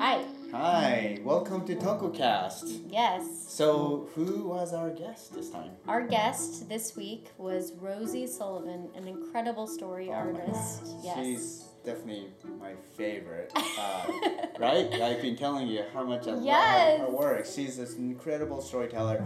Hi. Hi, welcome to Tonkocast. Yes. So, who was our guest this time? Our guest this week was Rosie Sullivan, an incredible story Oh artist. Yes. She's definitely my favorite. Uh, right? I've been telling you how much I Yes. love her work. She's this incredible storyteller.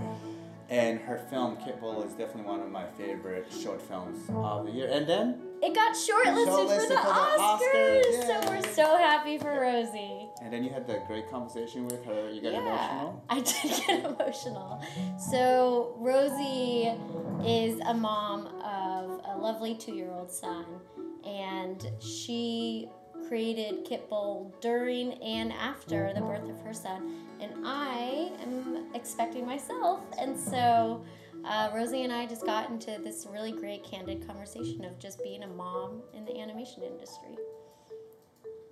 And her film, Kitbull, is definitely one of my favorite short films of the year. And then, It got shortlisted, Shortlisted for the for the Oscars, Oscars, so we're so happy for Rosie. and then you had the great conversation with her. You got yeah, emotional. I did get emotional. So Rosie is a mom of a lovely two-year-old son, and she created Kitbull during and after the birth of her son, and I am expecting myself, and so. Uh, Rosie and I just got into this really great, candid conversation of just being a mom in the animation industry.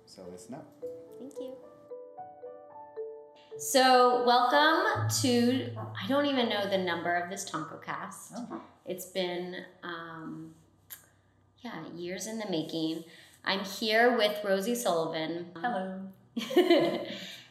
So listen up. Thank you. So, welcome to, I don't even know the number of this Tonko cast. Oh. It's been, um, yeah, years in the making. I'm here with Rosie Sullivan. Hello.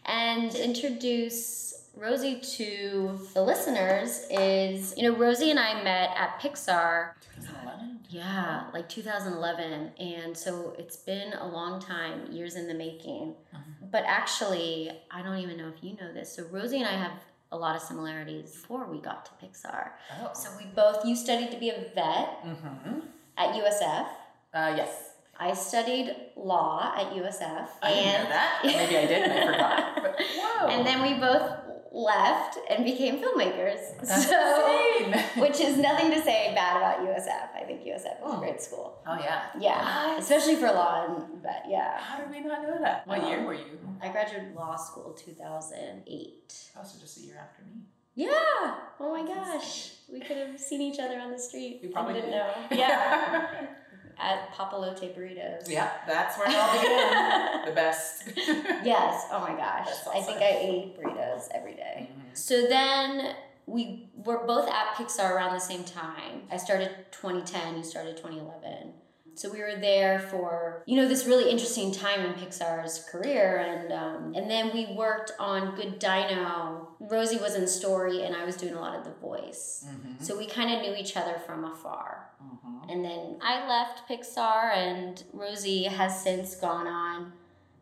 and introduce Rosie to the listeners is, you know, Rosie and I met at Pixar 2011. yeah, like 2011. And so it's been a long time, years in the making. Mhm. But actually, I don't even know if you know this. So Rosie and I have a lot of similarities before we got to Pixar. Oh. So we both, you studied to be a vet Mm-hmm. at USF. Uh, yes. I studied law at USF. I know that. Maybe I did and I forgot. But whoa. And then we both left and became filmmakers. That's so, insane. which is nothing to say bad about USF. I think USF is a Oh. great school. Oh yeah. Yeah, What? especially for law and vet. Yeah, How did we not know that? What year Um, were you? I graduated law school 2008. Oh, so just a year after me. Yeah. Oh my gosh, we could have seen each other on the street. We and probably didn't did. know. Yeah, at Papalote Burritos. yeah, that's where it all began. the best. Yes. Oh my gosh, I think. I ate burritos every day. Mhm. So then we were both at Pixar around the same time. I started 2010, you started 2011. So we were there for you know this really interesting time in Pixar's career, and um, and then we worked on Good Dino. Rosie was in story, and I was doing a lot of the voice. Mhm. So we kind of knew each other from afar. Mhm. And then I left Pixar, and Rosie has since gone on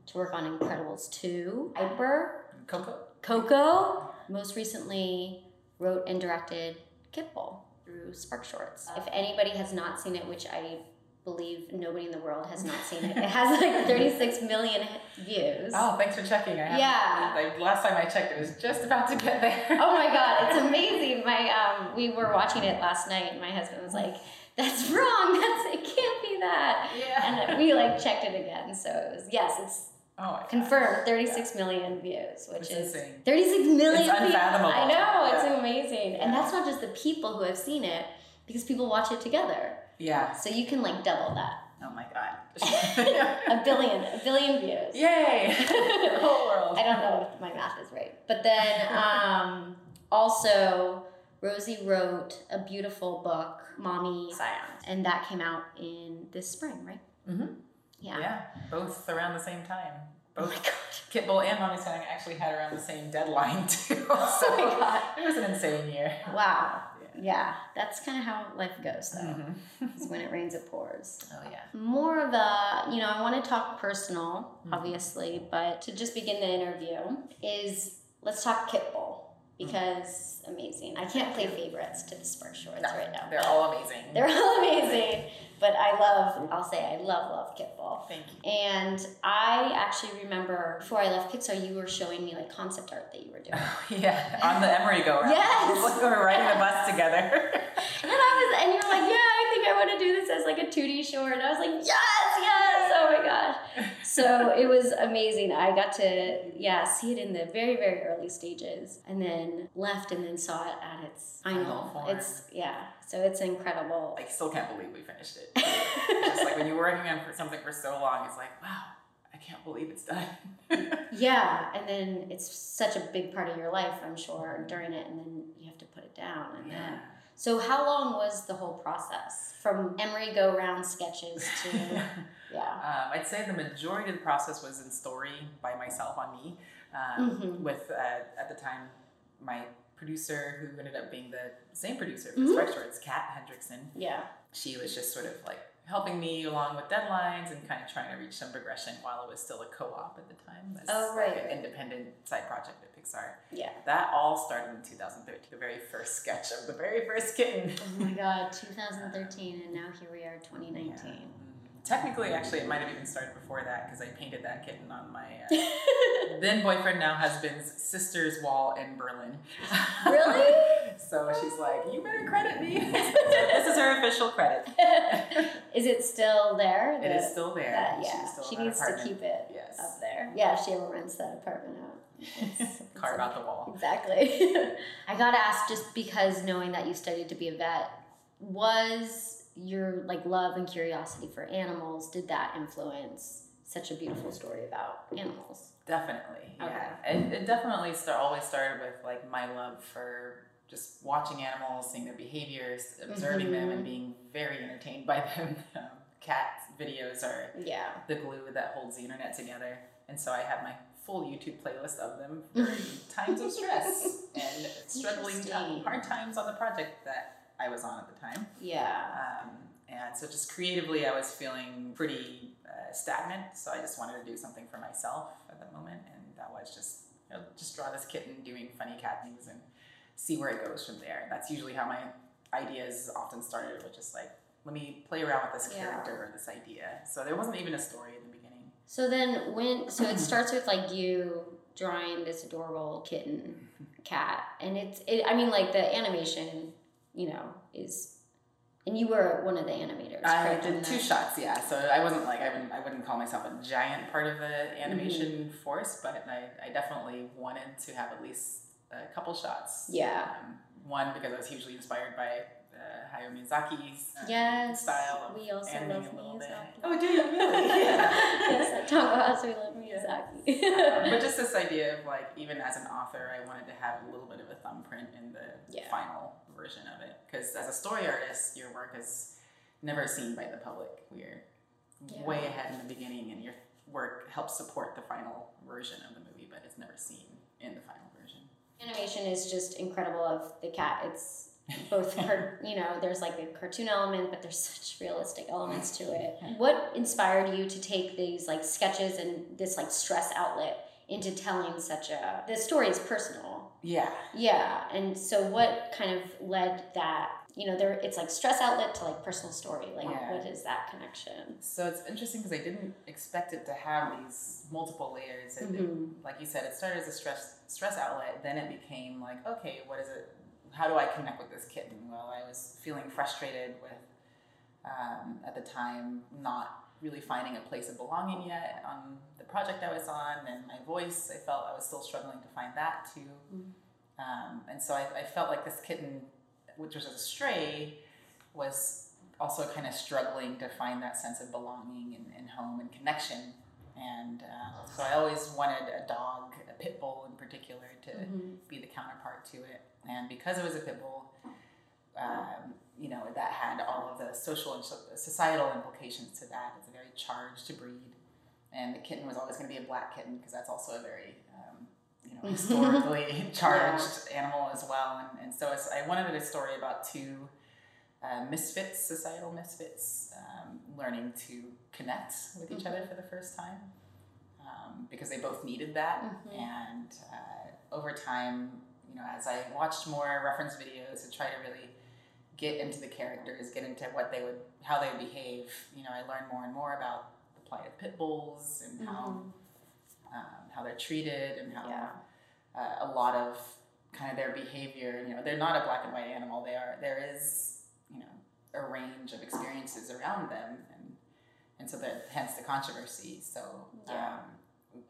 to work on Incredibles 2, Hyper, Coco. Coco. Most recently, wrote and directed Kitbull through Spark Shorts. If anybody has not seen it, which I believe nobody in the world has not seen it, it has like 36 million views. Oh, thanks for checking. I Yeah. Like last time I checked, it was just about to get there. Oh my god, it's amazing. My um, we were watching it last night, and my husband was like, "That's wrong. That's it can't be that." Yeah. And we like checked it again, so it was yes, it's oh confirmed 36 million views, which It's is insane. 36 million It's unfathomable. I know, it's Yeah. amazing. And that's not just the people who have seen it, because people watch it together. Yeah. So you can like double that. Oh my god. A billion, a billion views. Yay! the whole world. I don't know if my math is right. But then um, also, Rosie wrote a beautiful book, Mommy Sayang, and that came out in this spring, right? Mm-hmm. Yeah. Yeah, both around the same time. Oh my god. Kitbull and Mommy Sayang actually had around the same deadline too. so Oh my god. it was an insane year. Wow. Yeah, that's kind of how life goes, though. Mhm. Is when it rains, it pours. Oh yeah. More of a, you know, I want to talk personal, Mhm. obviously, but to just begin the interview is let's talk Kitbull because amazing. I can't play favorites to the Spark Shorts No, right now. They're all amazing. They're all amazing, but I love, I'll say I love, love Kitbull. Thank you. And I actually remember before I left Pixar, you were showing me like concept art that you were doing. yeah, on the Emery go round. Yes. we were riding the bus together. And I was, and you were like, yeah, I think I want to do this as like a 2D short. And I was like, yes, yes, oh my gosh. So it was amazing. I got to, yeah, see it in the very, very early stages and then left and then saw it at its Final final. form. It's, yeah, so it's incredible. I still can't believe we finished it. Just like when you're working on something for so long, it's like, wow, I can't believe it's done. Yeah, and then it's such a big part of your life, I'm sure, during it, and then you have to put it down. And then, yeah. So how long was the whole process from Emery go round sketches to yeah? Um, I'd say the majority of the process was in story by myself on me, um, Mhm. with uh, at the time my producer who ended up being the same producer for Mhm. Spark Shorts, Kat Hendrickson. Yeah. She was just sort of like helping me along with deadlines and kind of trying to reach some progression while it was still a co-op at the time. Oh, like right, an independent side project at Pixar. Yeah. That all started in 2013. The very first sketch of the very first kitten. Oh my god, 2013, and now here we are, 2019. Mm. Technically, actually, it might have even started before that because I painted that kitten on my uh, then boyfriend, now husband's sister's wall in Berlin. Really? so she's like, "You better credit me." this is her official credit. is it still there? It The- is still there. that- yeah, still she needs to keep it Yes. up there. Yeah, she ever rents that apartment out. It's Carve a- out the wall. Exactly. I gotta ask, just because knowing that you studied to be a vet, was your like love and curiosity for animals? Did that influence such a beautiful story about animals? Definitely, yeah. Okay. It, it definitely start, always started with like my love for just watching animals, seeing their behaviors, observing them, Mhm. and being very entertained by them. Um, cat videos are Yeah. the glue that holds the internet together, and so I had my full YouTube playlist of them during times of stress and struggling hard times on the project that I was on at the time. Yeah. Um, and so just creatively, I was feeling pretty uh, stagnant. So I just wanted to do something for myself at the moment, and that was just you know, just draw this kitten doing funny cat things and see where it goes from there. That's usually how my ideas often started, with just like let me play around with this Yeah. character or this idea. So there wasn't even a story in the beginning. So then when so it starts with like you drawing this adorable kitten cat and it's it I mean like the animation, you know, is and you were one of the animators. I did two that? shots, yeah. So I wasn't like I wouldn't I wouldn't call myself a giant part of the animation Mm-hmm. force, but I, I definitely wanted to have at least a couple shots. Yeah. Um, one because I was hugely inspired by Hayao Miyazaki's uh, Yes. style of we also love a little bit. Miyazaki. Oh, do you really? yes, at Tonko House we love Um, Miyazaki. but just this idea of like even as an author, I wanted to have a little bit of a thumbprint in the Yeah. final version of it because as a story artist, your work is never seen by the public. We're Yeah. way ahead in the beginning, and your work helps support the final version of the movie, but it's never seen in the final version. animation is just incredible of the cat. It's both, car- you know, there's like a cartoon element, but there's such realistic elements to it. What inspired you to take these like sketches and this like stress outlet into telling such a? The story is personal. Yeah. Yeah, and so what kind of led that? You know, there it's like stress outlet to like personal story. Like, Yeah. what is that connection? So it's interesting because I didn't expect it to have these multiple layers. It, it- mm-hmm. like you said, it started as a stress stress outlet. Then it became like, okay, what is it? How do I connect with this kitten? Well, I was feeling frustrated with um, at the time not really finding a place of belonging yet on the project I was on, and my voice. I felt I was still struggling to find that too. Mhm. Um, and so I, I felt like this kitten, which was a stray, was also kind of struggling to find that sense of belonging and, and home and connection. And uh, so I always wanted a dog, pit bull in particular, to Mhm. be the counterpart to it. And because it was a pit bull, um, you know, that had all of the social and societal implications to that. It's a very charged breed. And the kitten was always going to be a black kitten because that's also a very, um, you know, historically charged animal as well. And, and so it's, I wanted a story about two uh, misfits, societal misfits, um, learning to connect with each other for the first time um, because they both needed that. Mhm. And uh, over time, you know, as I watched more reference videos to try to really get into the characters, get into what they would, how they would behave, you know, I learned more and more about the plight of pit bulls and how Mhm. um, how they're treated and how Yeah. uh, a lot of kind of their behavior. You know, they're not a black and white animal. They are. There is you know a range of experiences around them, and and so that hence the controversy. So. Yeah. Um,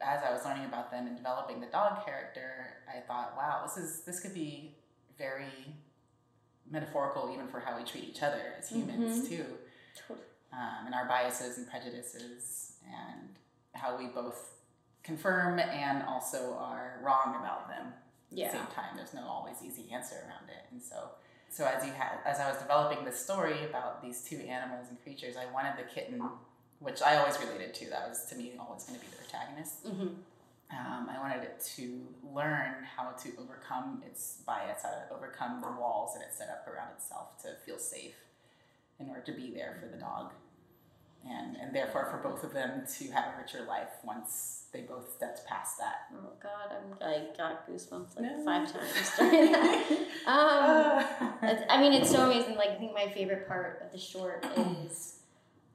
as I was learning about them and developing the dog character, I thought, wow, this is this could be very metaphorical even for how we treat each other as humans Mhm. too um, and our biases and prejudices and how we both confirm and also are wrong about them at the same time. There's no always easy answer around it. And so so as you had, as I was developing this story about these two animals and creatures, I wanted the kitten, which I always related to. That was to me always going to be the protagonist. Mhm. Um, I wanted it to learn how to overcome its bias, how to overcome the walls that it set up around itself to feel safe in order to be there for the dog. And, and therefore for both of them to have a richer life once they both stepped past that. Oh God, I'm I got goosebumps like No. five times during that. Um. I mean, it's so amazing. Like I think my favorite part of the short is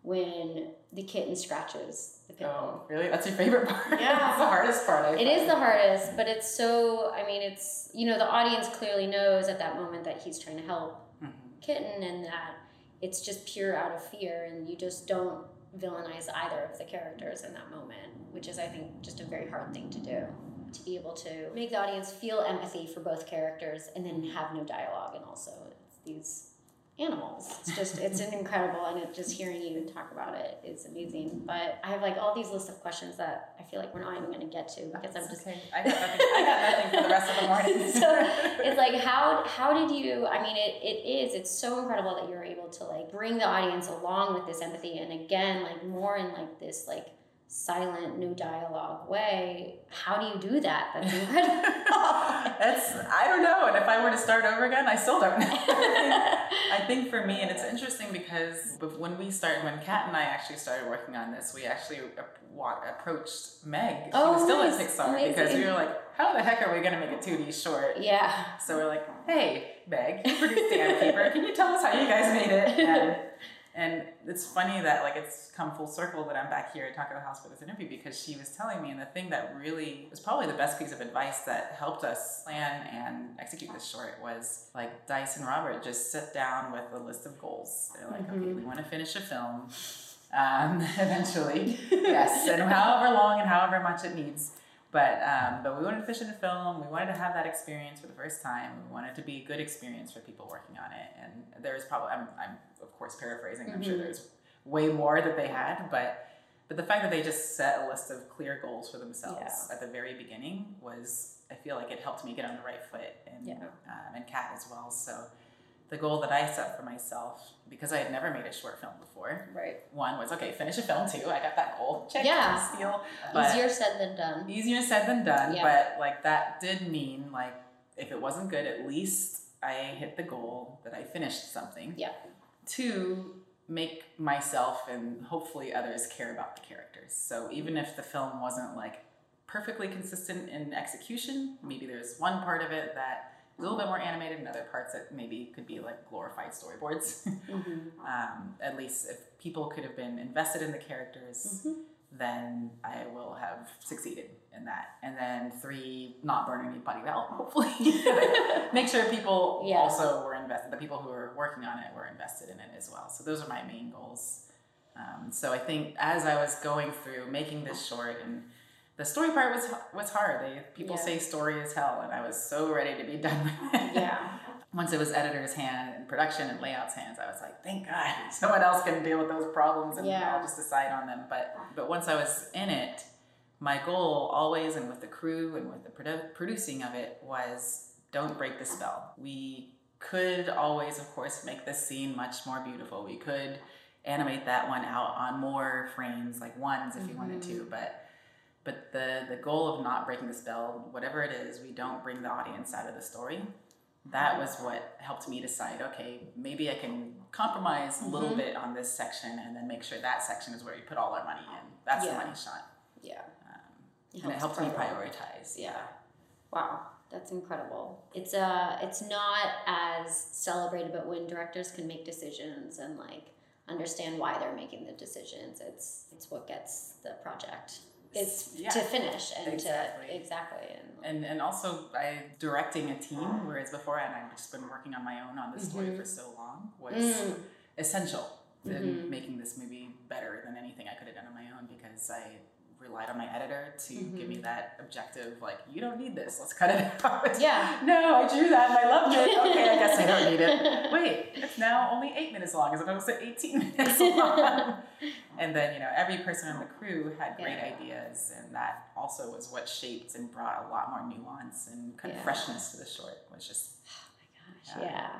when the kitten scratches the pit bull. oh, really? That's your favorite part? Yeah. That's the hardest part. I It is the hardest, but it's so. I mean, it's you know the audience clearly knows at that moment that he's trying to help Mhm. kitten and that it's just pure out of fear and you just don't villainize either of the characters in that moment which is i think just a very hard thing to do to be able to make the audience feel empathy for both characters and then have no dialogue and also it's these animals it's just it's an incredible and it just hearing you talk about it is amazing but i have like all these lists of questions that i feel like we're not even going to get to because i'm just okay. I got nothing. I got nothing for the rest of the morning. So, it's like how how did you i mean it, it is it's so incredible that you're able to like bring the audience along with this empathy and again like more in like this like silent no dialogue way how do you do that that's incredible It's I don't know, and if I were to start over again, I still don't know. I think for me, and it's interesting because when we started, when Kat and I actually started working on this, we actually approached Meg. She Oh, was still nice. at Pixar because we were like, how the heck are we going to make a 2D short? yeah So we're like, hey, Meg, you produced The Keeper. Can you tell us how you guys made it? And, and it's funny that like it's come full circle that I'm back here at Tonko House for this interview because she was telling me, and the thing that really was probably the best piece of advice that helped us plan and execute this short was like Dice and Robert just sit down with a list of goals. They're like, okay, Mhm. we want to finish a film um, eventually, yes, and however long and however much it needs. But um, but we wanted to fish in the film. We wanted to have that experience for the first time. We wanted it to be a good experience for people working on it. And there's probably I'm, I'm of course paraphrasing. I'm sure Mhm. there's way more that they had, but but the fact that they just set a list of clear goals for themselves at the very beginning was I feel like it helped me get on the right foot and Yeah. um, and Kat as well. So the goal that I set for myself because I had never made a short film before. right One was okay, finish a film too. I got that goal. Check. Yeah. Steal. Easier said than done easier said than done Yeah. but like that did mean like if it wasn't good at least i hit the goal that i finished something Yeah. to make myself and hopefully others care about the characters so even if the film wasn't like perfectly consistent in execution maybe there's one part of it that a little bit more animated and other parts that maybe could be like glorified storyboards Mhm. um, at least if people could have been invested in the characters Mhm. then I will have succeeded in that. And then three, not burn anybody out, hopefully. Make sure people Yeah. also were invested, the people who were working on it were invested in it as well. So those are my main goals. Um, so I think as I was going through making this short and the story part was was hard. They, people Yeah. say story is hell, and I was so ready to be done with it. yeah Once it was editor's hand and production and layout's hands, I was like, thank God, someone else can deal with those problems and Yeah. I'll just decide on them. But but once I was in it, my goal always and with the crew and with the produ- producing of it was don't break the spell. We could always, of course, make this scene much more beautiful. We could animate that one out on more frames, like ones if you wanted to, mm-hmm. but but the the goal of not breaking the spell, whatever it is, we don't bring the audience out of the story. That was what helped me decide. Okay, maybe I can compromise a little Mhm. bit on this section, and then make sure that section is where we put all our money in. That's Yeah. the money shot, yeah um, and it helped me prioritize. Yeah. Wow, that's incredible. It's uh it's not as celebrated, but when directors can make decisions and like understand why they're making the decisions, it's it's what gets the project. It's Yeah. to finish and Exactly. to exactly and, and and also I directing a team, whereas before and I've just been working on my own on this story Mhm. for so long was Mm, essential in Mhm. making this movie better than anything I could have done on my own because I relied on my editor to give me mm-hmm. that objective like you don't need this let's cut it out Yeah. no I drew that and I loved it okay I guess I don't need it wait it's now only eight minutes long as opposed to 18 minutes long and then you know every person on the crew had great Yeah. ideas and that also was what shaped and brought a lot more nuance and kind of Yeah. freshness to the short which just Oh my gosh. Yeah. Yeah.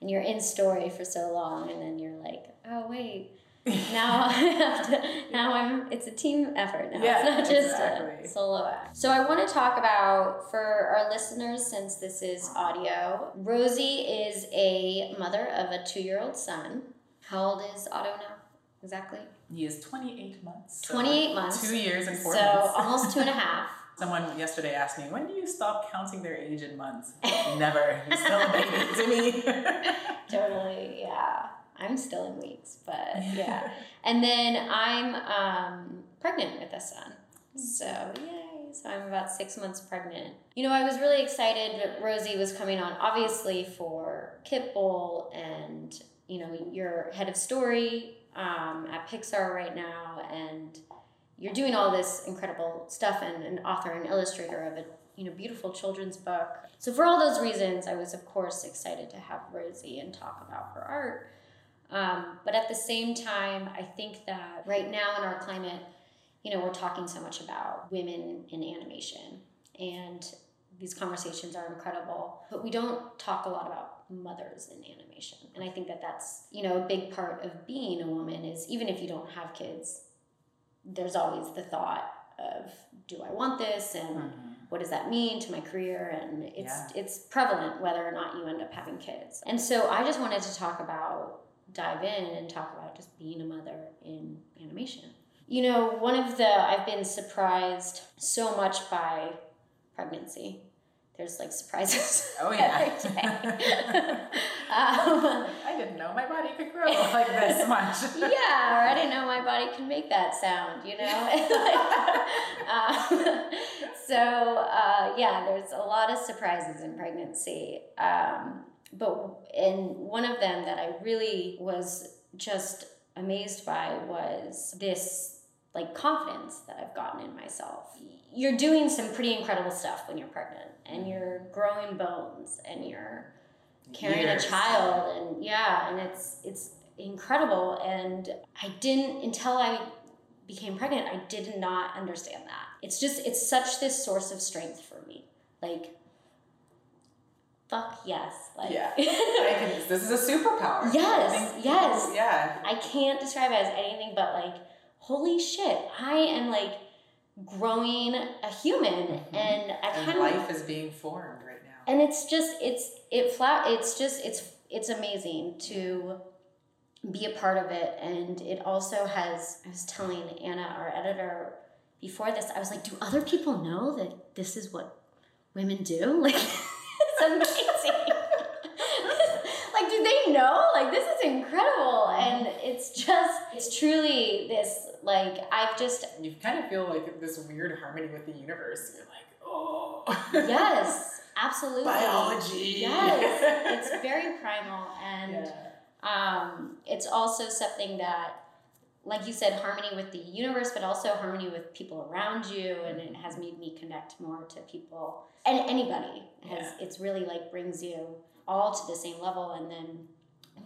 and you're in story for so long, and then you're like, oh wait, now I have to. Now I'm. It's a team effort now. Yeah, it's not just exactly. a solo act. So I want to talk about for our listeners, since this is audio. Rosie is a mother of a two-year-old son. How old is Otto now? Exactly. He is 28 months. so 28 months. Two years and four so months. almost two and a half. Someone yesterday asked me, when do you stop counting their age in months? Never. He's still a baby to me. totally, yeah. I'm still in weeks, but yeah. And then I'm um, pregnant with a son. So, yay. So I'm about six months pregnant. You know, I was really excited that Rosie was coming on, obviously, for Kitbull, and, you know, you're head of story um, at Pixar right now, and you're doing all this incredible stuff and an author and illustrator of a you know beautiful children's book. So for all those reasons, I was of course excited to have Rosie and talk about her art. Um, but at the same time, I think that right now in our climate, you know, we're talking so much about women in animation, and these conversations are incredible. But we don't talk a lot about mothers in animation, and I think that that's you know a big part of being a woman is even if you don't have kids, there's always the thought of do I want this and Mhm. what does that mean to my career and it's Yeah. it's prevalent whether or not you end up having kids and so i just wanted to talk about dive in and talk about just being a mother in animation you know one of the i've been surprised so much by pregnancy there's like surprises Oh, yeah. every day um, I didn't know my body could grow like this much. yeah, or I didn't know my body could make that sound, you know? um, so, uh, yeah, there's a lot of surprises in pregnancy. Um, but, and one of them that I really was just amazed by was this like confidence that I've gotten in myself. You're doing some pretty incredible stuff when you're pregnant and mm-hmm. you're growing bones and you're carrying Years. a child and yeah and it's it's incredible and i didn't until i became pregnant i did not understand that it's just it's such this source of strength for me like fuck yes like Yeah. I can, this is a superpower. Yes, think yes. Yeah. I can't describe it as anything but like, holy shit, I am like growing a human, Mhm. and I And kind of life is being formed right now. and it's just it's it flat it's just it's it's amazing to be a part of it and it also has i was telling anna our editor before this i was like do other people know that this is what women do like it's amazing like do they know like this is incredible and it's just it's truly this like i've just You kind of feel like this weird harmony with the universe. You're like, oh. yes absolutely Biology. yes it's very primal and Yeah. um, it's also something that like you said harmony with the universe but also harmony with people around you and mm-hmm. it has made me connect more to people. And anybody has Yeah. it's really like brings you all to the same level and then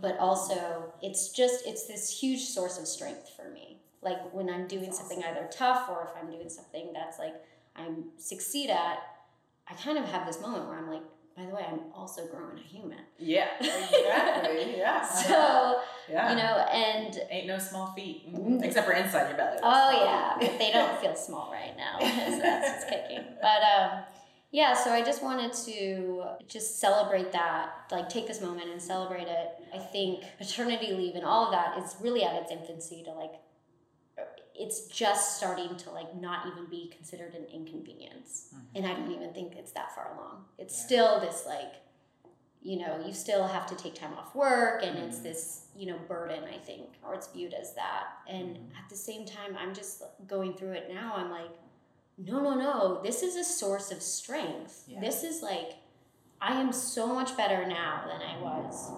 but also it's just it's this huge source of strength for me. Like when i'm doing something either tough or if i'm doing something that's like i'm succeed at i kind of have this moment where i'm like by the way i'm also growing a human Yeah. Exactly. Yeah. so yeah. you know and Ain't no small feet. Mm. Except for inside your belly. oh yeah but they don't feel small right now because that's what's kicking but um yeah so i just wanted to just celebrate that like take this moment and celebrate it i think paternity leave and all of that is really at its infancy to like it's just starting to like not even be considered an inconvenience Mhm. and i don't even think it's that far along it's Yeah. still this like you know you still have to take time off work and it's Mhm. this you know burden i think or it's viewed as that and Mhm. at the same time i'm just going through it now i'm like no no no this is a source of strength Yeah. this is like i am so much better now than i was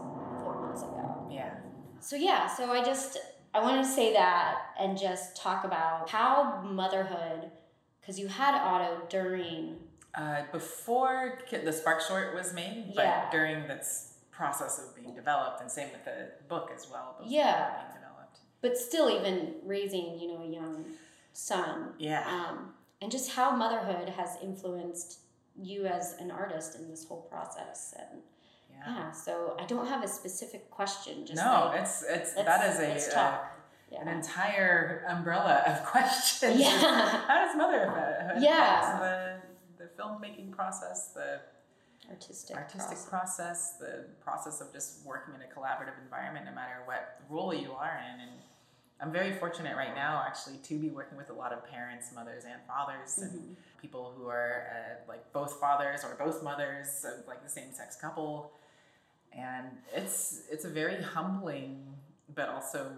four months ago Yeah. so yeah, so I just I wanted to say that and just talk about how motherhood because you had Otto during Uh, before the Spark Short was made, but Yeah. during this process of being developed, and same with the book as well. Yeah. Being developed. but still even raising, you know, a young son. Yeah. Um, and just how motherhood has influenced you as an artist in this whole process and Yeah. Yeah. So I don't have a specific question. Just no, like, it's it's that is a, uh, an entire umbrella of questions. Yeah. How does motherhood Yeah. the the filmmaking process, the Artistic. artistic process. process, the process of just working in a collaborative environment, no matter what role you are in. And I'm very fortunate right now, actually, to be working with a lot of parents, mothers, and fathers, and Mhm. people who are uh, like both fathers or both mothers of like the same sex couple. And it's it's a very humbling, but also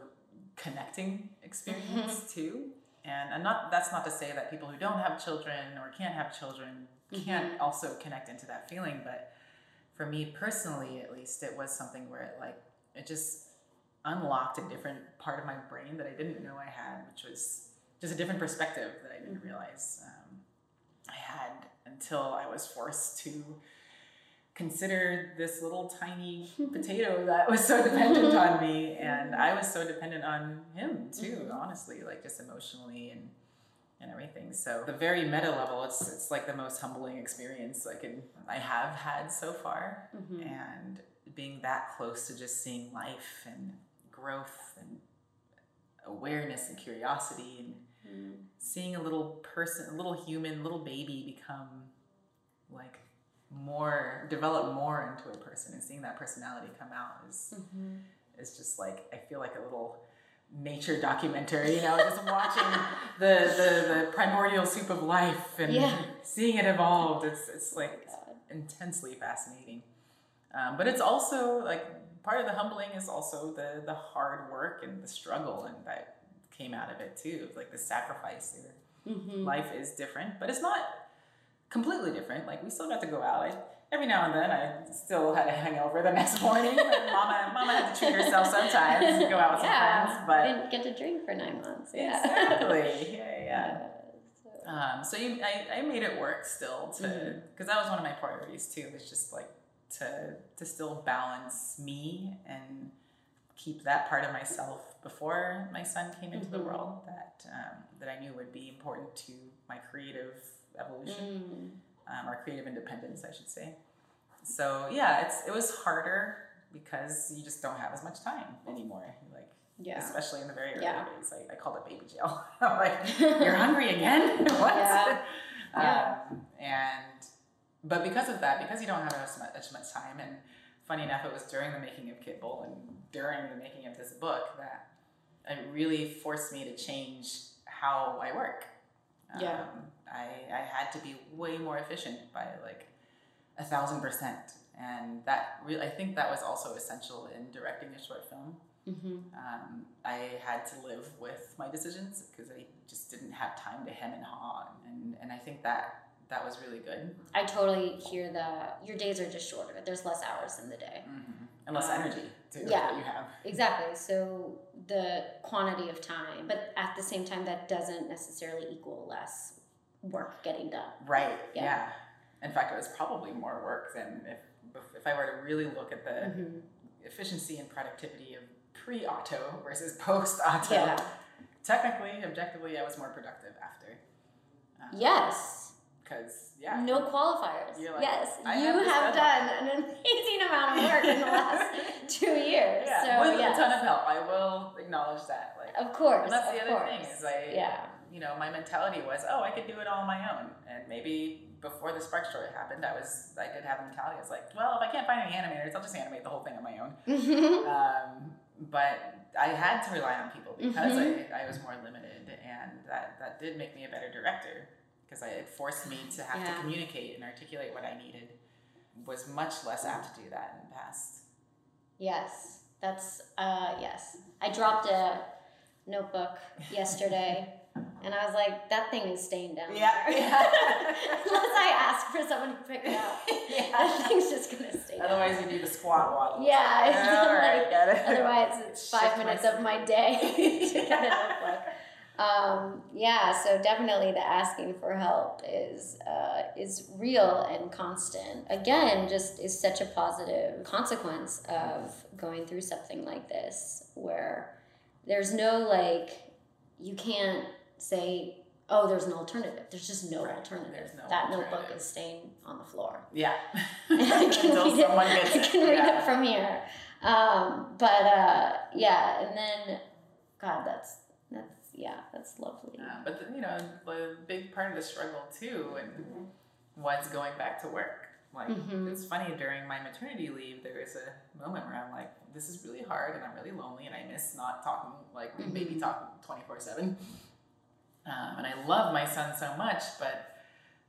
connecting experience too. And, and not that's not to say that people who don't have children or can't have children can't also connect into that feeling but for me personally at least it was something where it like it just unlocked a different part of my brain that i didn't know i had which was just a different perspective that i didn't Mhm. realize um, i had until i was forced to consider this little tiny potato that was so dependent on me and i was so dependent on him too honestly like just emotionally and and everything so the very meta level it's it's like the most humbling experience i can i have had so far Mhm. and being that close to just seeing life and growth and awareness and curiosity and Mm. seeing a little person, a little human, little baby become like more, develop more into a person and seeing that personality come out is, Mhm. is just like, I feel like a little nature documentary, you know, just watching the, the, the primordial soup of life and Yeah. seeing it evolved. It's, it's like God. intensely fascinating. Um, but it's also like part of the humbling is also the the hard work and the struggle and that came out of it too. Like the sacrifice. Mhm. Life is different, but it's not completely different. Like we still got to go out. I, every now and then, I still had a hangover the next morning. Mama, mama had to treat herself sometimes. and Go out with some yeah. friends, but didn't get to drink for nine months. Yeah. exactly, yeah, yeah. so- Um, so you, I, I made it work still to because that was one of my priorities too. Was just like to to still balance me and keep that part of myself before my son came into the Mhm. world that um, that I knew would be important to my creative evolution Mm. um, or creative independence, I should say. So yeah, it's it was harder because you just don't have as much time anymore. Like Yeah. especially in the very early Yeah. days. I, I called it baby jail. I'm like, you're hungry again? what? Yeah. Yeah. Um, and but because of that, because you don't have as much, as much time, and funny enough, it was during the making of Kit Bull and during the making of this book that it really forced me to change how I work. Yeah. Um, I, I had to be way more efficient by like a thousand percent. And that really, I think that was also essential in directing a short film. Mhm. Um, I had to live with my decisions because I just didn't have time to hem and haw, and and I think that that was really good. I totally hear that your days are just shorter. There's less hours in the day. And less energy too Yeah. that you have. Exactly. So the quantity of time, but at the same time, that doesn't necessarily equal less work getting done. Right. Yeah. Yeah. In fact, it was probably more work than if if I were to really look at the Mhm. efficiency and productivity of pre-Otto versus post-Otto. Yeah. Technically, objectively, I was more productive after. Um, Yes. Because yeah. No qualifiers. Like, yes. I you have done an amazing amount of work in the last two years. Yeah, so with yes. a ton of help. I will acknowledge that. Like, Of course. and that's the other course. thing is I, Yeah. you know, my mentality was, oh, I could do it all on my own. And maybe before the Spark story happened, I was, I did have a mentality. I was like, well, if I can't find any animators, I'll just animate the whole thing on my own. Um, but I had to rely on people because Mhm. I, I was more limited, and that that did make me a better director because it forced me to have Yeah. to communicate and articulate what I needed. Was much less apt to do that in the past. Yes, that's uh yes. I dropped a notebook yesterday and I was like, that thing is staying down Yeah, there. yeah. Unless I ask for someone to pick it up. That thing's just gonna stay down. Otherwise, you do the squat waddle. Yeah, it's All right, like- got it. Otherwise it's five Shift minutes my- of my day to get a notebook. Um, yeah, so definitely the asking for help is uh, is real and constant. Again, just is such a positive consequence of going through something like this, where there's no like you can't say oh, there's an alternative. There's just no Right. alternative. No that notebook is staying on the floor. Yeah. I can Until read it. I can read yeah. it from here. Um, but uh, yeah, and then, God, that's yeah, that's lovely. Uh, but the, you know, the big part of the struggle too, and was going back to work. Like Mhm. it's funny during my maternity leave, there was a moment where I'm like, this is really hard, and I'm really lonely, and I miss not talking like Mhm. talk twenty four seven. Um, and I love my son so much, but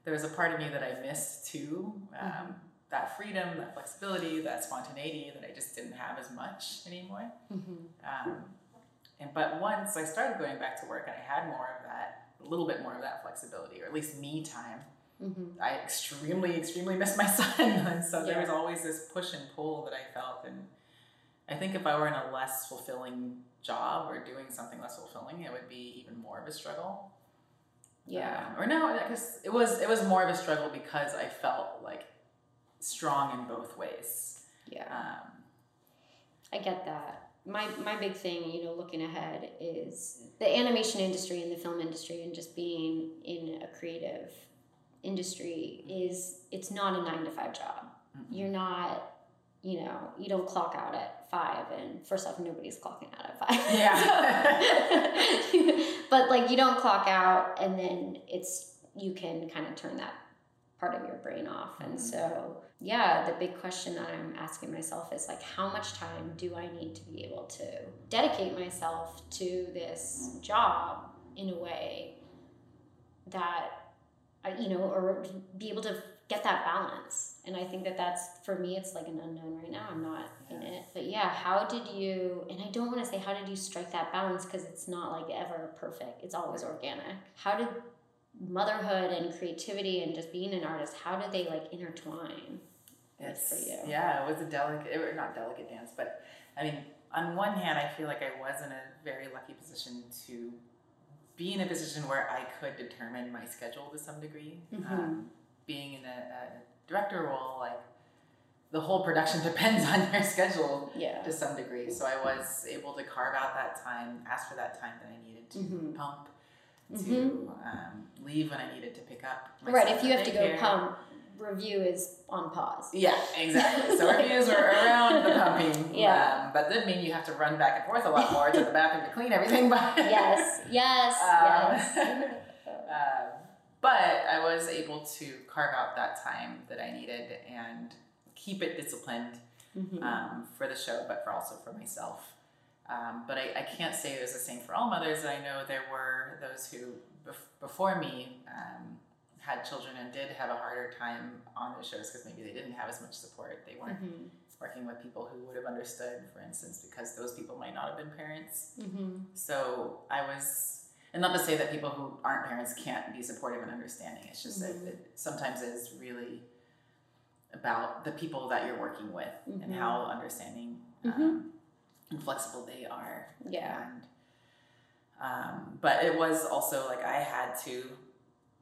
there was a part of me that I missed too. Um, Mhm. That freedom, that flexibility, that spontaneity that I just didn't have as much anymore. hmm Um, and but once I started going back to work and I had more of that, a little bit more of that flexibility, or at least me time, hmm I extremely, extremely missed my son. and so there was always this push and pull that I felt. And I think if I were in a less fulfilling job or doing something less fulfilling, it would be even more of a struggle. Yeah. Um, or no, because it was it was more of a struggle because I felt like strong in both ways. Yeah. Um, I get that. My my big thing, you know, looking ahead is the animation industry and the film industry and just being in a creative industry is it's not a 9 to 5 job. mm-mm. You're not you know, you don't clock out at 5 and first off nobody's clocking out at 5. Yeah. but like you don't clock out and then it's you can kind of turn that part of your brain off. And Mhm. so, yeah, the big question that I'm asking myself is like, how much time do I need to be able to dedicate myself to this job in a way that, you know, or be able to get that balance? And I think that that's, for me, it's like an unknown right now. I'm not in it. But yeah, how did you, and I don't want to say how did you strike that balance because it's not like ever perfect, it's always organic. How did motherhood and creativity and just being an artist, how did they like intertwine? It's, for you. Yeah, it was a delicate, or not delicate dance, but I mean, on one hand, I feel like I was in a very lucky position to be in a position where I could determine my schedule to some degree. Mhm. Um, being in a, a director role, like the whole production depends on your schedule Yeah. to some degree. So I was able to carve out that time, ask for that time that I needed to Mhm. pump, Mhm. to um, leave when I needed to pick up. Right, if you have to go pump, review is on pause. Yeah, exactly. So reviews were around the pumping. Yeah. Um, but that mean you have to run back and forth a lot more to the bathroom to clean everything. But Yes, yes, Um, yes. um, but I was able to carve out that time that I needed and keep it disciplined Mhm. um, for the show, but for also for myself. Um, but I, I can't say it was the same for all mothers. I know there were those who bef- before me um, had children and did have a harder time on the shows because maybe they didn't have as much support. They weren't Mhm. working with people who would have understood, for instance, because those people might not have been parents. Mhm. So I was, and not to say that people who aren't parents can't be supportive and understanding. It's just Mhm. that it sometimes is really about the people that you're working with and Mhm. how understanding Mhm. um, and flexible they are. Yeah. And, um, but it was also like I had to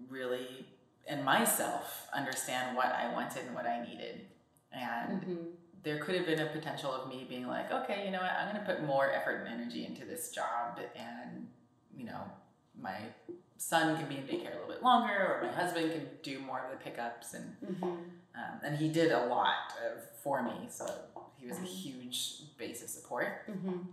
really, in myself, understand what I wanted and what I needed. And Mhm. there could have been a potential of me being like, okay, you know what, I'm going to put more effort and energy into this job, and you know, my son can be in daycare a little bit longer, or my husband can do more of the pickups, and Mhm. um, and he did a lot of, for me, so he was a Mhm. huge base of support. Mhm.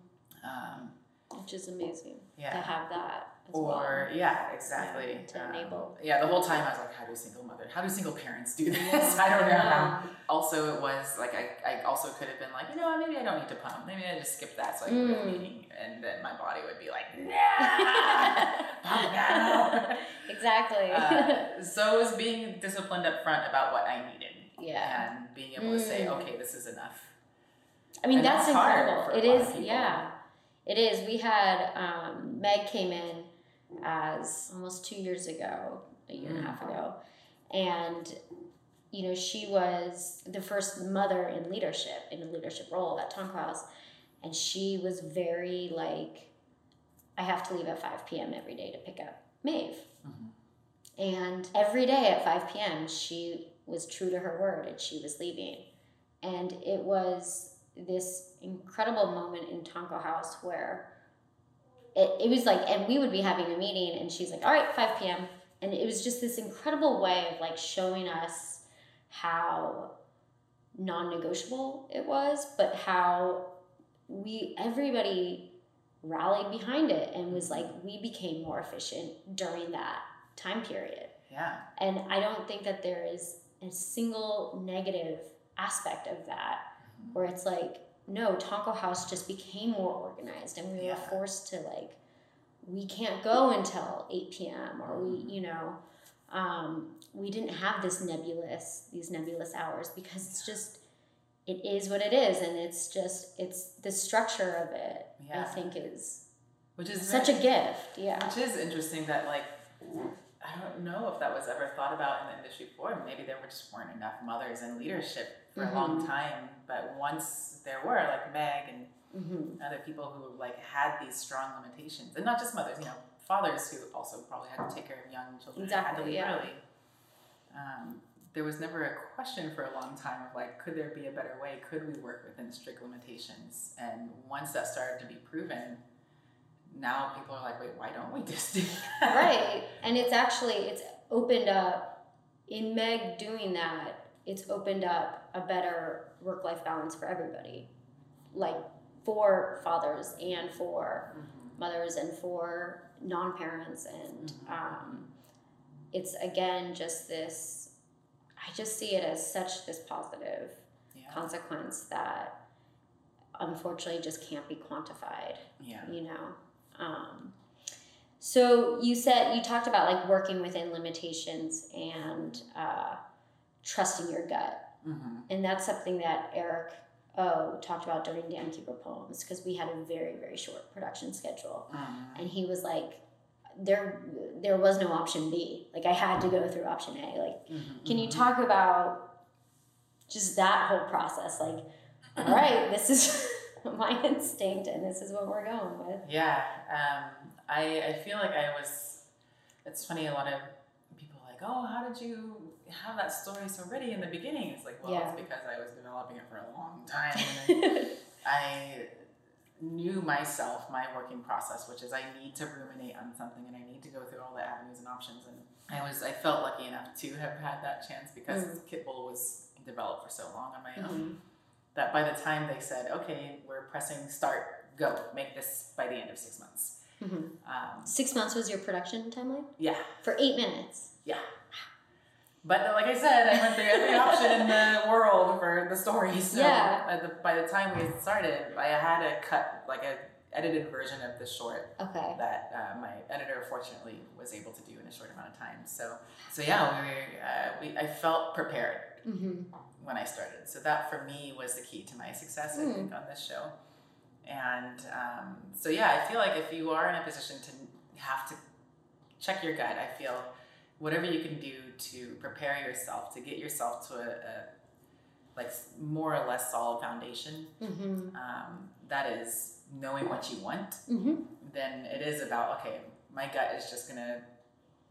Um, Which is amazing to have that as Or well. yeah, exactly. Yeah, to Um, enable. Yeah, the whole time I was like, how do single mother, how do single parents do this? I don't know. Yeah. also it was like I, I also could have been like you know what, maybe I don't need to pump maybe I just skip that so I can go to a Mm. meeting and then my body would be like nah pump now Exactly. uh, so it was being disciplined up front about what I needed yeah. and being able to say Mm. okay this is enough I mean, And that's, that's incredible. It of yeah. It is. We had um, Meg came in as almost two years ago, a year and a half Mm. ago, and you know she was the first mother in leadership in a leadership role at House, and she was very like, I have to leave at five p.m. every day to pick up Maeve, Mhm. and every day at five p.m. she was true to her word and she was leaving, and it was this incredible moment in Tonko House where it, it was like, and we would be having a meeting, and she's like, "All right, five p.m." And it was just this incredible way of like showing us how non-negotiable it was, but how we everybody rallied behind it and was like we became more efficient during that time period. Yeah. And I don't think that there is a single negative aspect of that where it's like, no, Tonko House just became more organized and we were forced to like, we can't go until 8 p.m. or we, you know, um, we didn't have this nebulous, these nebulous hours because it's just, it is what it is. And it's just, it's the structure of it, I think is Which is such a gift. Yeah. Which is interesting that like I don't know if that was ever thought about in the industry before. Maybe there were just weren't enough mothers in leadership for a long time. But once there were, like Meg and hmm other people who like had these strong limitations, and not just mothers, you know, fathers who also probably had to take care of young children Exactly, yeah. early. Um, there was never a question for a long time of like, could there be a better way? Could we work within strict limitations? And once that started to be proven, now people are like, wait, why don't we just do that? right and it's actually it's opened up in meg doing that it's opened up a better work-life balance for everybody like for fathers and for Mhm. mothers and for non-parents and Mhm. um, it's again just this i just see it as such this positive Yeah. consequence that unfortunately just can't be quantified Yeah. you know um, so you said you talked about like working within limitations and uh, trusting your gut Mm-hmm. and that's something that eric o talked about during Dam Keeper Poems because we had a very very short production schedule Mm-hmm. and he was like there there was no option b like i had to go through option a like Mm-hmm. can you talk about just that whole process like all right this is my instinct and this is what we're going with Yeah. Um, I, I feel like I was. It's funny. A lot of people are like, "Oh, how did you have that story so ready in the beginning?" It's like, well, Yeah. it's because I was developing it for a long time. And I knew myself, my working process, which is I need to ruminate on something and I need to go through all the avenues and options. And I was, I felt lucky enough to have had that chance because Kitbull was developed for so long on my own Mhm. that by the time they said, okay, we're pressing start, go, make this by the end of six months. Mhm. Um, Six months was your production timeline yeah, for eight minutes. yeah. But uh, like I said, I went through every option in the world for the story. So Yeah. at the, by the time we started, I had a cut, like a edited version of the short Okay. that uh, my editor fortunately was able to do in a short amount of time. So, so yeah, we, were, uh, we I felt prepared Mm-hmm. when I started. So that for me was the key to my success, I Mm. think, on this show. And um, so yeah, I feel like if you are in a position to have to check your gut, I feel whatever you can do to prepare yourself to get yourself to a, a like more or less solid foundation. Mm-hmm. Um, that is knowing what you want. Mm-hmm. Then it is about okay, my gut is just gonna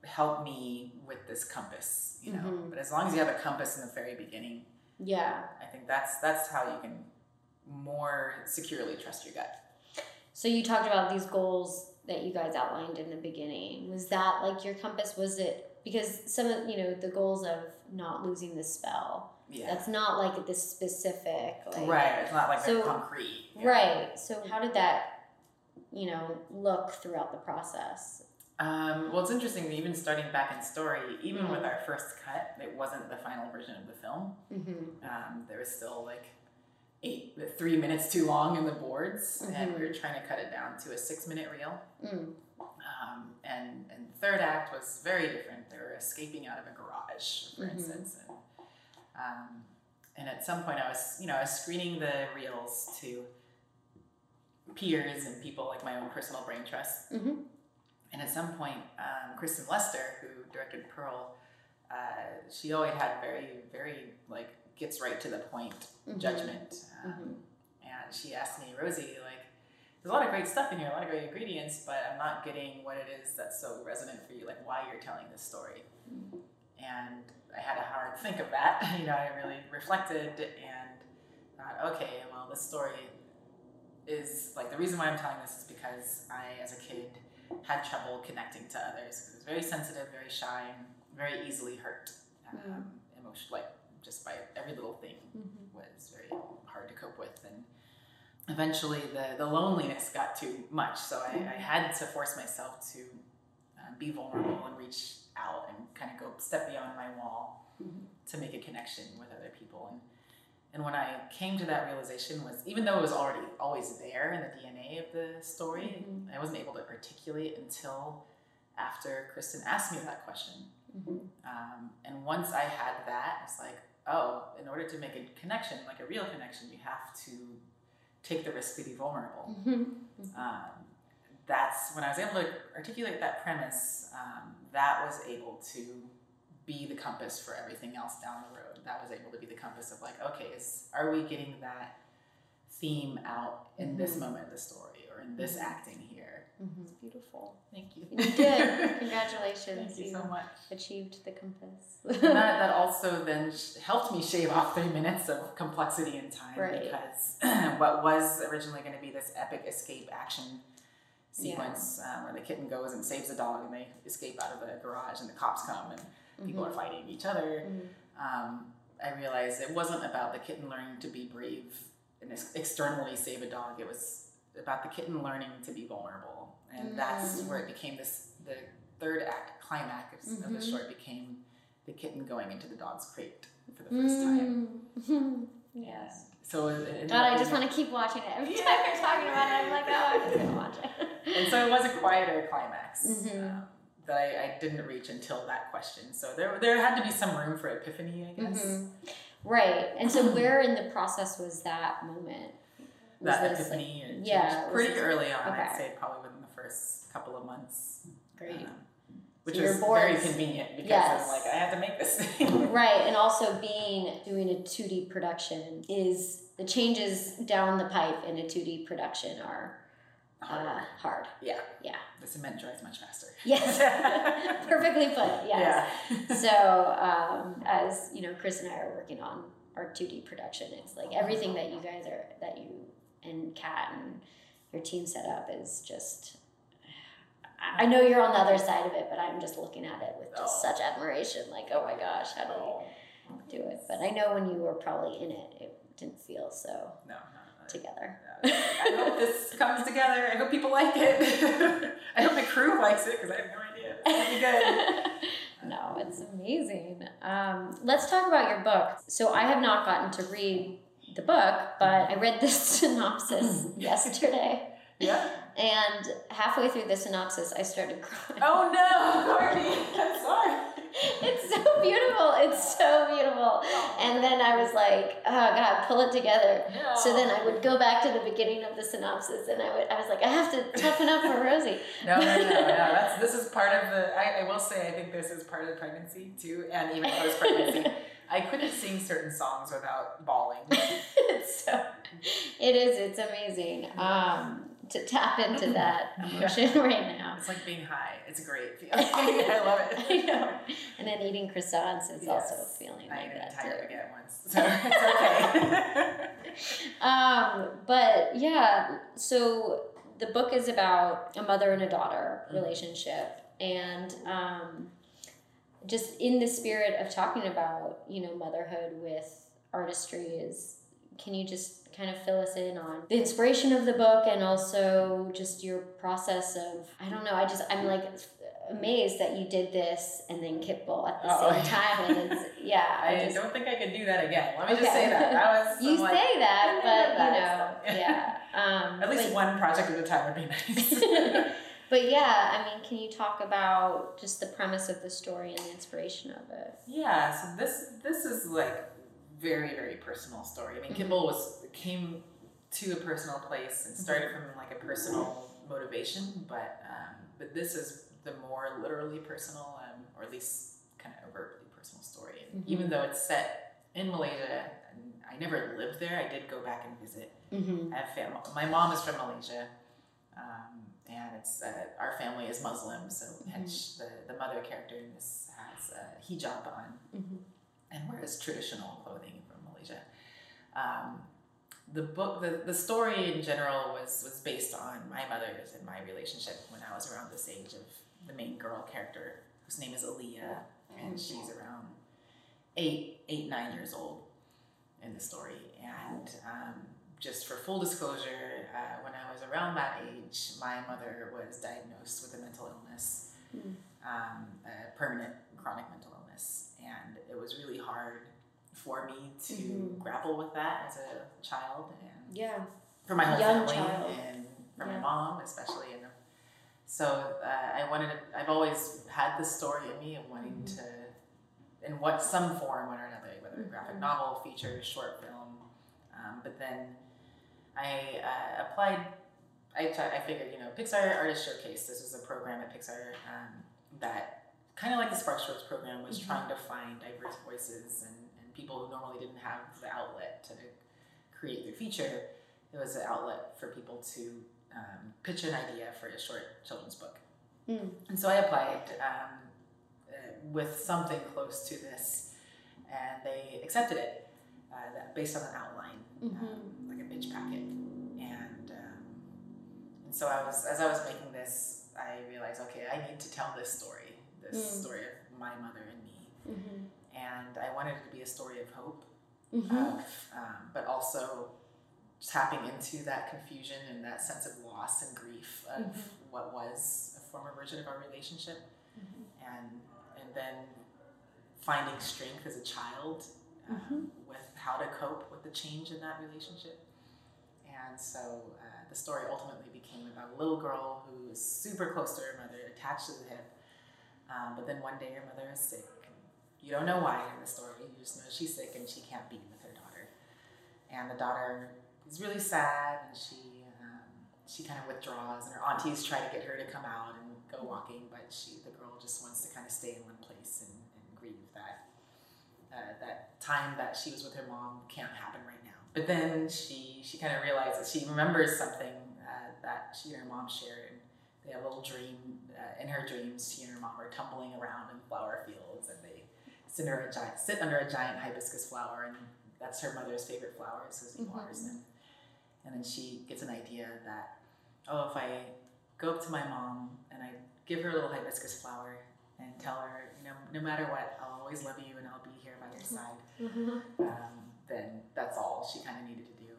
help me with this compass, you know. Mhm. But as long as you have a compass in the very beginning, Yeah. I think that's that's how you can more securely trust your gut. So you talked about these goals that you guys outlined in the beginning. Was that like your compass? Was it because some of you know the goals of not losing the spell? Yeah. That's not like this specific. Like, right. It's not like So- concrete. Yeah. Right. So how did that, you know, look throughout the process? Um, well, it's interesting. Even starting back in story, even Mhm. with our first cut, it wasn't the final version of the film. Mm-hmm. Um, there was still like eight, three minutes too long in the boards, and we were trying to cut it down to a six-minute reel. Mm. Um, and and third act was very different. They were escaping out of a garage, for Mhm. instance. And, um, and at some point, I was you know I was screening the reels to peers and people like my own personal brain trust. Mm-hmm. And at some point, um, Kristen Lester, who directed Pearl, uh, she always had very very like gets right to the point Mhm. judgment. Um, Mhm. And she asked me, Rosie, like, there's a lot of great stuff in here, a lot of great ingredients, but I'm not getting what it is that's so resonant for you, like why you're telling this story. And I had a hard think of that. You know, I really reflected and thought, okay, well, this story is like the reason why I'm telling this is because I, as a kid, had trouble connecting to others. I was very sensitive, very shy, and very easily hurt. Um, emotion, like just by every little thing Mhm. was very hard to cope with, and eventually the the loneliness got too much. So I, I had to force myself to uh, be vulnerable and reach out and kind of go step beyond my wall Mhm. to make a connection with other people. And and when I came to that realization was even though it was already always there in the DNA of the story, Mhm. I wasn't able to articulate until after Kristen asked me that question. Mhm. Um, and once I had that, it's like, oh, in order to make a connection, like a real connection, you have to take the risk to be vulnerable. Mhm. Um, that's when I was able to articulate that premise, um, that was able to be the compass for everything else down the road. That was able to be the compass of like, okay, is are we getting that theme out in this Mhm. moment of the story or in this Mhm. acting here? Mhm. It's beautiful. Thank you. You did. Congratulations. Thank you so much. achieved the compass. that, that also then helped me shave off three minutes of complexity and time Right. because what was originally going to be this epic escape action sequence um, where the kitten goes and saves the dog and they escape out of the garage and the cops come and people are fighting each other. Mhm. Um, I realized it wasn't about the kitten learning to be brave and ex- externally save a dog. It was about the kitten learning to be vulnerable, and that's Mm. where it became this. The third act climax of the Mhm. short became the kitten going into the dog's crate for the first time. Mm. yes. So it God, I just want to keep watching it. Every time you're talking about it, I'm like, oh, I'm just gonna watch it. and so it was a quieter climax Mhm. um, that I, I didn't reach until that question. So there there had to be some room for epiphany, I guess. Mhm. Right. And so, where in the process was that moment? Was that this, like- epiphany yeah, pretty early on. I'd say probably first couple of months. Great. um, which So boards- very convenient because Yes. I'm like I have to make this thing. Right, and also being doing a 2D production is the changes down the pipe in a 2D production are uh, hard. yeah. yeah. The cement dries much faster. Yes, perfectly put. Yes. Yeah. So um, as you know, Chris and I are working on our 2D production. It's like everything that you guys are that you and Kat and your team set up is just. I know you're on the other side of it, but I'm just looking at it with just Oh. such admiration. Like, oh my gosh, how do you do it? But I know when you were probably in it, it didn't feel so no, no, no. together. I hope this comes together. I hope people like it. I hope the crew likes it because I have no idea. It's gonna be good. no, it's amazing. Um, let's talk about your book. So I have not gotten to read the book, but I read the synopsis yesterday, Yeah. And halfway through the synopsis, I started crying. Oh no, Courtney. I'm sorry. It's so beautiful. It's so beautiful. And then I was like, oh God, pull it together. No. So then I would go back to the beginning of the synopsis, and I would, I was like, I have to toughen up for Rosie. No, no, no, no. That's this is part of the. I, I will say I think this is part of the pregnancy too, and even post pregnancy. I couldn't sing certain songs without bawling. it's so, it is. It's amazing um, to tap into that emotion right now. It's like being high. It's a great feeling. I love it. I know. And then eating croissants is also Yes. feeling I like that too. baguette once, so it's okay. Um, but yeah, so the book is about a mother and a daughter Mhm. relationship, and um, just in the spirit of talking about you know motherhood with artistry is. Can you just kind of fill us in on the inspiration of the book and also just your process of I don't know I just I'm like amazed that you did this and then Kitbull at the Oh, same time and it's yeah I just, don't think I could do that again. Let me just say that. That was you like, say that but that you know yeah um, at least but- one project at a time would be nice. but yeah, I mean, can you talk about just the premise of the story and the inspiration of it? Yeah, so this this is like very very personal story. I mean, Mhm. Kitbull was came to a personal place and started Mm-hmm. from like a personal motivation, but um, but this is the more literally personal, um, or at least kind of overtly personal story. And Mhm. even though it's set in Malaysia, and I never lived there, I did go back and visit. Mm-hmm. I have family. My mom is from Malaysia, um, and it's uh, our family is Muslim, so hence the the mother character in this has a hijab on Mm-hmm. And wears traditional clothing from Malaysia. Um, the book, the, the story in general was was based on my mother's and my relationship when I was around this age of the main girl character, whose name is Aaliyah, and she's around eight, eight, nine years old in the story. And um, just for full disclosure, uh, when I was around that age, my mother was diagnosed with a mental illness, Mm. um, a permanent chronic mental illness, and it was really hard for me to Mhm. grapple with that as a child and Yeah. for my whole Young family child. and for Yeah. my mom especially and so uh, i wanted to i've always had this story in me of wanting Mhm. to in what some form one or another whether a graphic novel feature short film um, but then i uh, applied I, t- I figured you know pixar artist showcase this was a program at pixar um, that kind of like the sparks Shorts program was Mhm. trying to find diverse voices and, and people who normally didn't have the outlet to create their feature it was an outlet for people to um, pitch an idea for a short children's book. Mm. And so I applied um, uh, with something close to this, and they accepted it uh, that based on an outline, Mm-hmm. um, like a pitch packet. And, um, and so I was, as I was making this, I realized, okay, I need to tell this story, this Mm. story of my mother and me. Mm-hmm. And I wanted it to be a story of hope Mm-hmm. of, um, but also tapping into that confusion and that sense of loss and grief of Mhm. what was a former version of our relationship, Mhm. and and then finding strength as a child um, Mm-hmm. with how to cope with the change in that relationship. And so uh, the story ultimately became about a little girl who is super close to her mother, attached to the hip. Um, but then one day your mother is sick. You don't know why in the story. You just know she's sick and she can't be with her daughter. And the daughter is really sad and she um, she kind of withdraws. And her aunties try to get her to come out and go walking, but she the girl just wants to kind of stay in one place and, and grieve that uh, that time that she was with her mom can't happen right now. But then she she kind of realizes she remembers something uh, that she and her mom shared. They have a little dream. Uh, in her dreams, she and her mom are tumbling around in flower fields, and they sit under a giant sit under a giant hibiscus flower, and that's her mother's favorite flower. Susie waters them, and then she gets an idea that oh, if I go up to my mom and I give her a little hibiscus flower and tell her, you know, no matter what, I'll always love you and I'll be here by your side Mm-hmm. um, then that's all she kind of needed to do.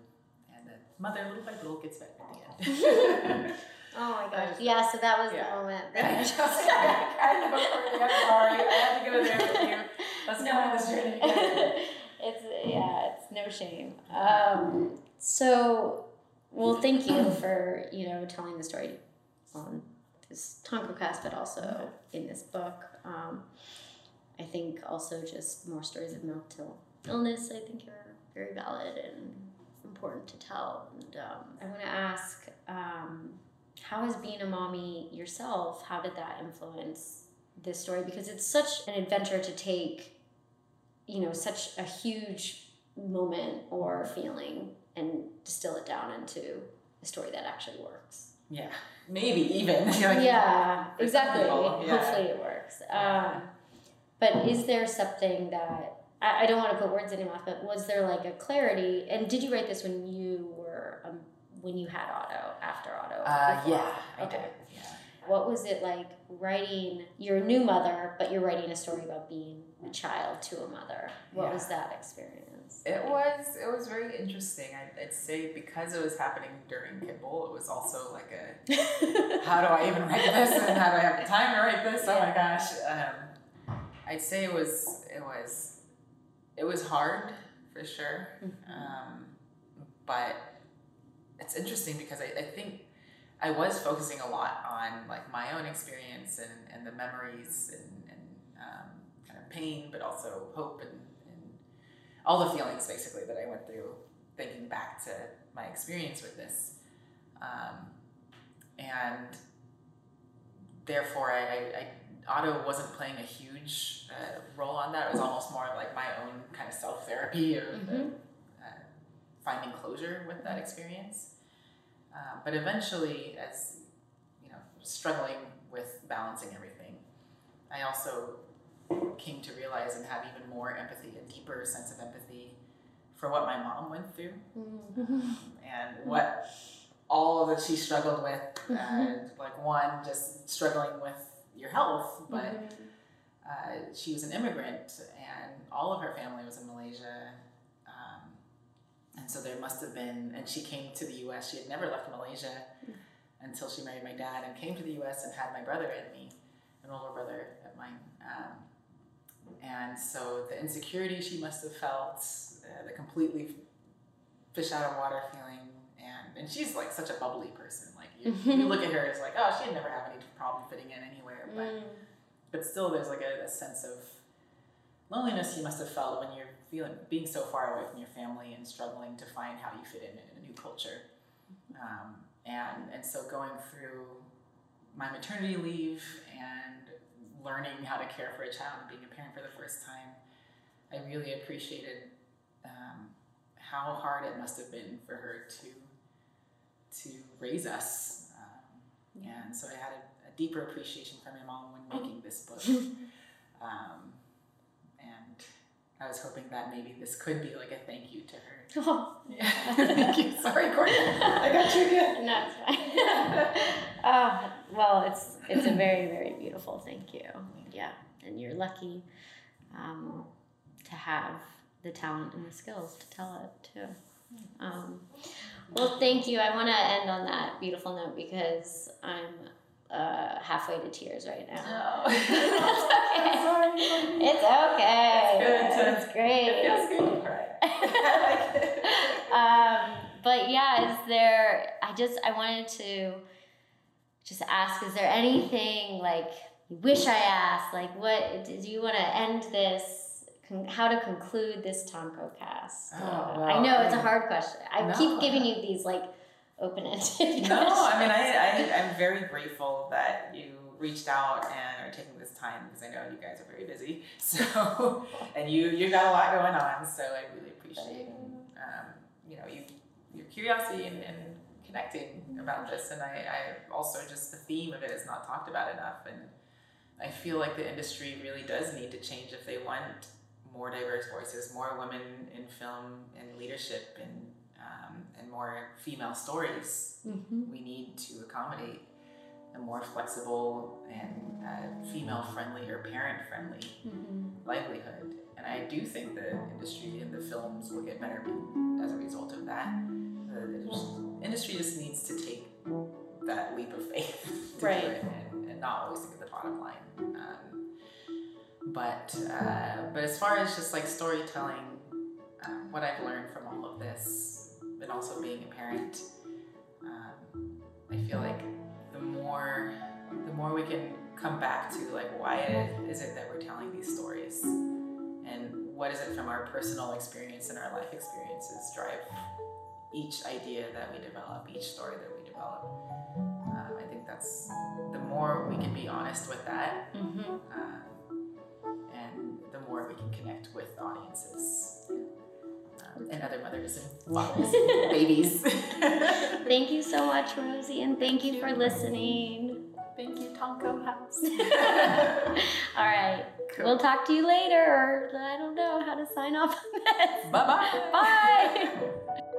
And then mother, little by little, gets better at the end. Oh my gosh. Yeah, so that was yeah. the moment. I just I know I'm sorry. I had to go there with you. Let's go on this journey together. it's yeah, it's no shame. Um, so, well, thank you for you know telling the story on this Tonkocast, but also in this book. Um, I think also just more stories of mental illness. I think are very valid and important to tell. And um, I want to ask, um, how has being a mommy yourself? How did that influence this story? Because it's such an adventure to take you know such a huge moment or feeling and distill it down into a story that actually works Yeah, maybe even. Yeah exactly yeah. hopefully it works Yeah. um, but is there something that I, I don't want to put words in your mouth but was there like a clarity and did you write this when you were um, when you had Otto after Otto Uh, yeah, I okay did. Yeah. what was it like writing you're a new mother but you're writing a story about being a child to a mother what Yeah. was that experience It was it was very interesting. I'd, I'd say because it was happening during Kitbull, it was also like a how do I even write this and how do I have the time to write this? Oh my gosh. Um, I'd say it was it was it was hard for sure. Um, but it's interesting because I, I think I was focusing a lot on like my own experience and, and the memories and, and um, kind of pain, but also hope and, and all the feelings basically that I went through thinking back to my experience with this. Um, and therefore, I, I, I Otto wasn't playing a huge uh, role on that. It was almost more like my own kind of self therapy or Mhm. uh, finding closure with that experience. Uh, but eventually, as you know, struggling with balancing everything, I also came to realize and have even more empathy, a deeper sense of empathy for what my mom went through Mm-hmm. and what all that she struggled with. Uh, like one, just struggling with your health, but Mm-hmm. uh, she was an immigrant and all of her family was in Malaysia. And so there must have been, and she came to the US. She had never left Malaysia until she married my dad and came to the US and had my brother and me, an older brother of mine. Um, and so the insecurity she must have felt, uh, the completely fish out of water feeling, and, and she's like such a bubbly person. Like you, you look at her, it's like, oh, she'd never have any problem fitting in anywhere. But Mm. but still there's like a, a sense of loneliness you must have felt when you're feeling being so far away from your family and struggling to find how you fit in in a new culture. Um, and and so going through my maternity leave and learning how to care for a child and being a parent for the first time i really appreciated um, how hard it must have been for her to to raise us. Um, and so i had a, a deeper appreciation for my mom when making this book. Um, I was hoping that maybe this could be like a thank you to her. Oh, Yeah. thank you. Sorry, Courtney. I got you again. no, it's fine. oh, well, it's it's a very very beautiful thank you. Yeah, and you're lucky um, to have the talent and the skills to tell it too. Um, well, thank you. I want to end on that beautiful note because I'm uh, halfway to tears right now. No. That's okay. It's okay. It's good to- It's great. It feels good to cry. I like it. um, but yeah, is there? I just I wanted to just ask: Is there anything like you wish I asked? Like, what do you want to end this? Con- how to conclude this Tonkocast? Oh, well, I know it's a hard question. I No. keep giving you these like open-ended. No, I mean, I, I, I'm very grateful that you reached out and are taking this time because I know you guys are very busy. So, and you you've got a lot going on, so I really appreciate um, you know you your curiosity and, and connecting about this. And I, I also just the theme of it is not talked about enough, and I feel like the industry really does need to change if they want more diverse voices, more women in film and leadership, and um, and more female stories Mhm. we need to accommodate a more flexible and uh, female friendly or parent friendly Mhm. livelihood. And I do think the industry and the films will get better as a result of that. The, the industry just needs to take that leap of faith to Right. do it and, and not always think of the bottom line. Um, but uh, but as far as just like storytelling, uh, what I've learned from all of this, and also being a parent, um, I feel like the more the more we can come back to like why it is it that we're telling these stories, and what is it from our personal experience and our life experiences drive each idea that we develop, each story that we develop. Um, I think that's the more we can be honest with that, Mhm. um, and the more we can connect with audiences um, and other mothers and fathers, and babies. Thank you so much, Rosie, and thank you for listening. Thank you, Tonko House. All right. We'll talk to you later, I don't know how to sign off on this. Bye-bye. Bye.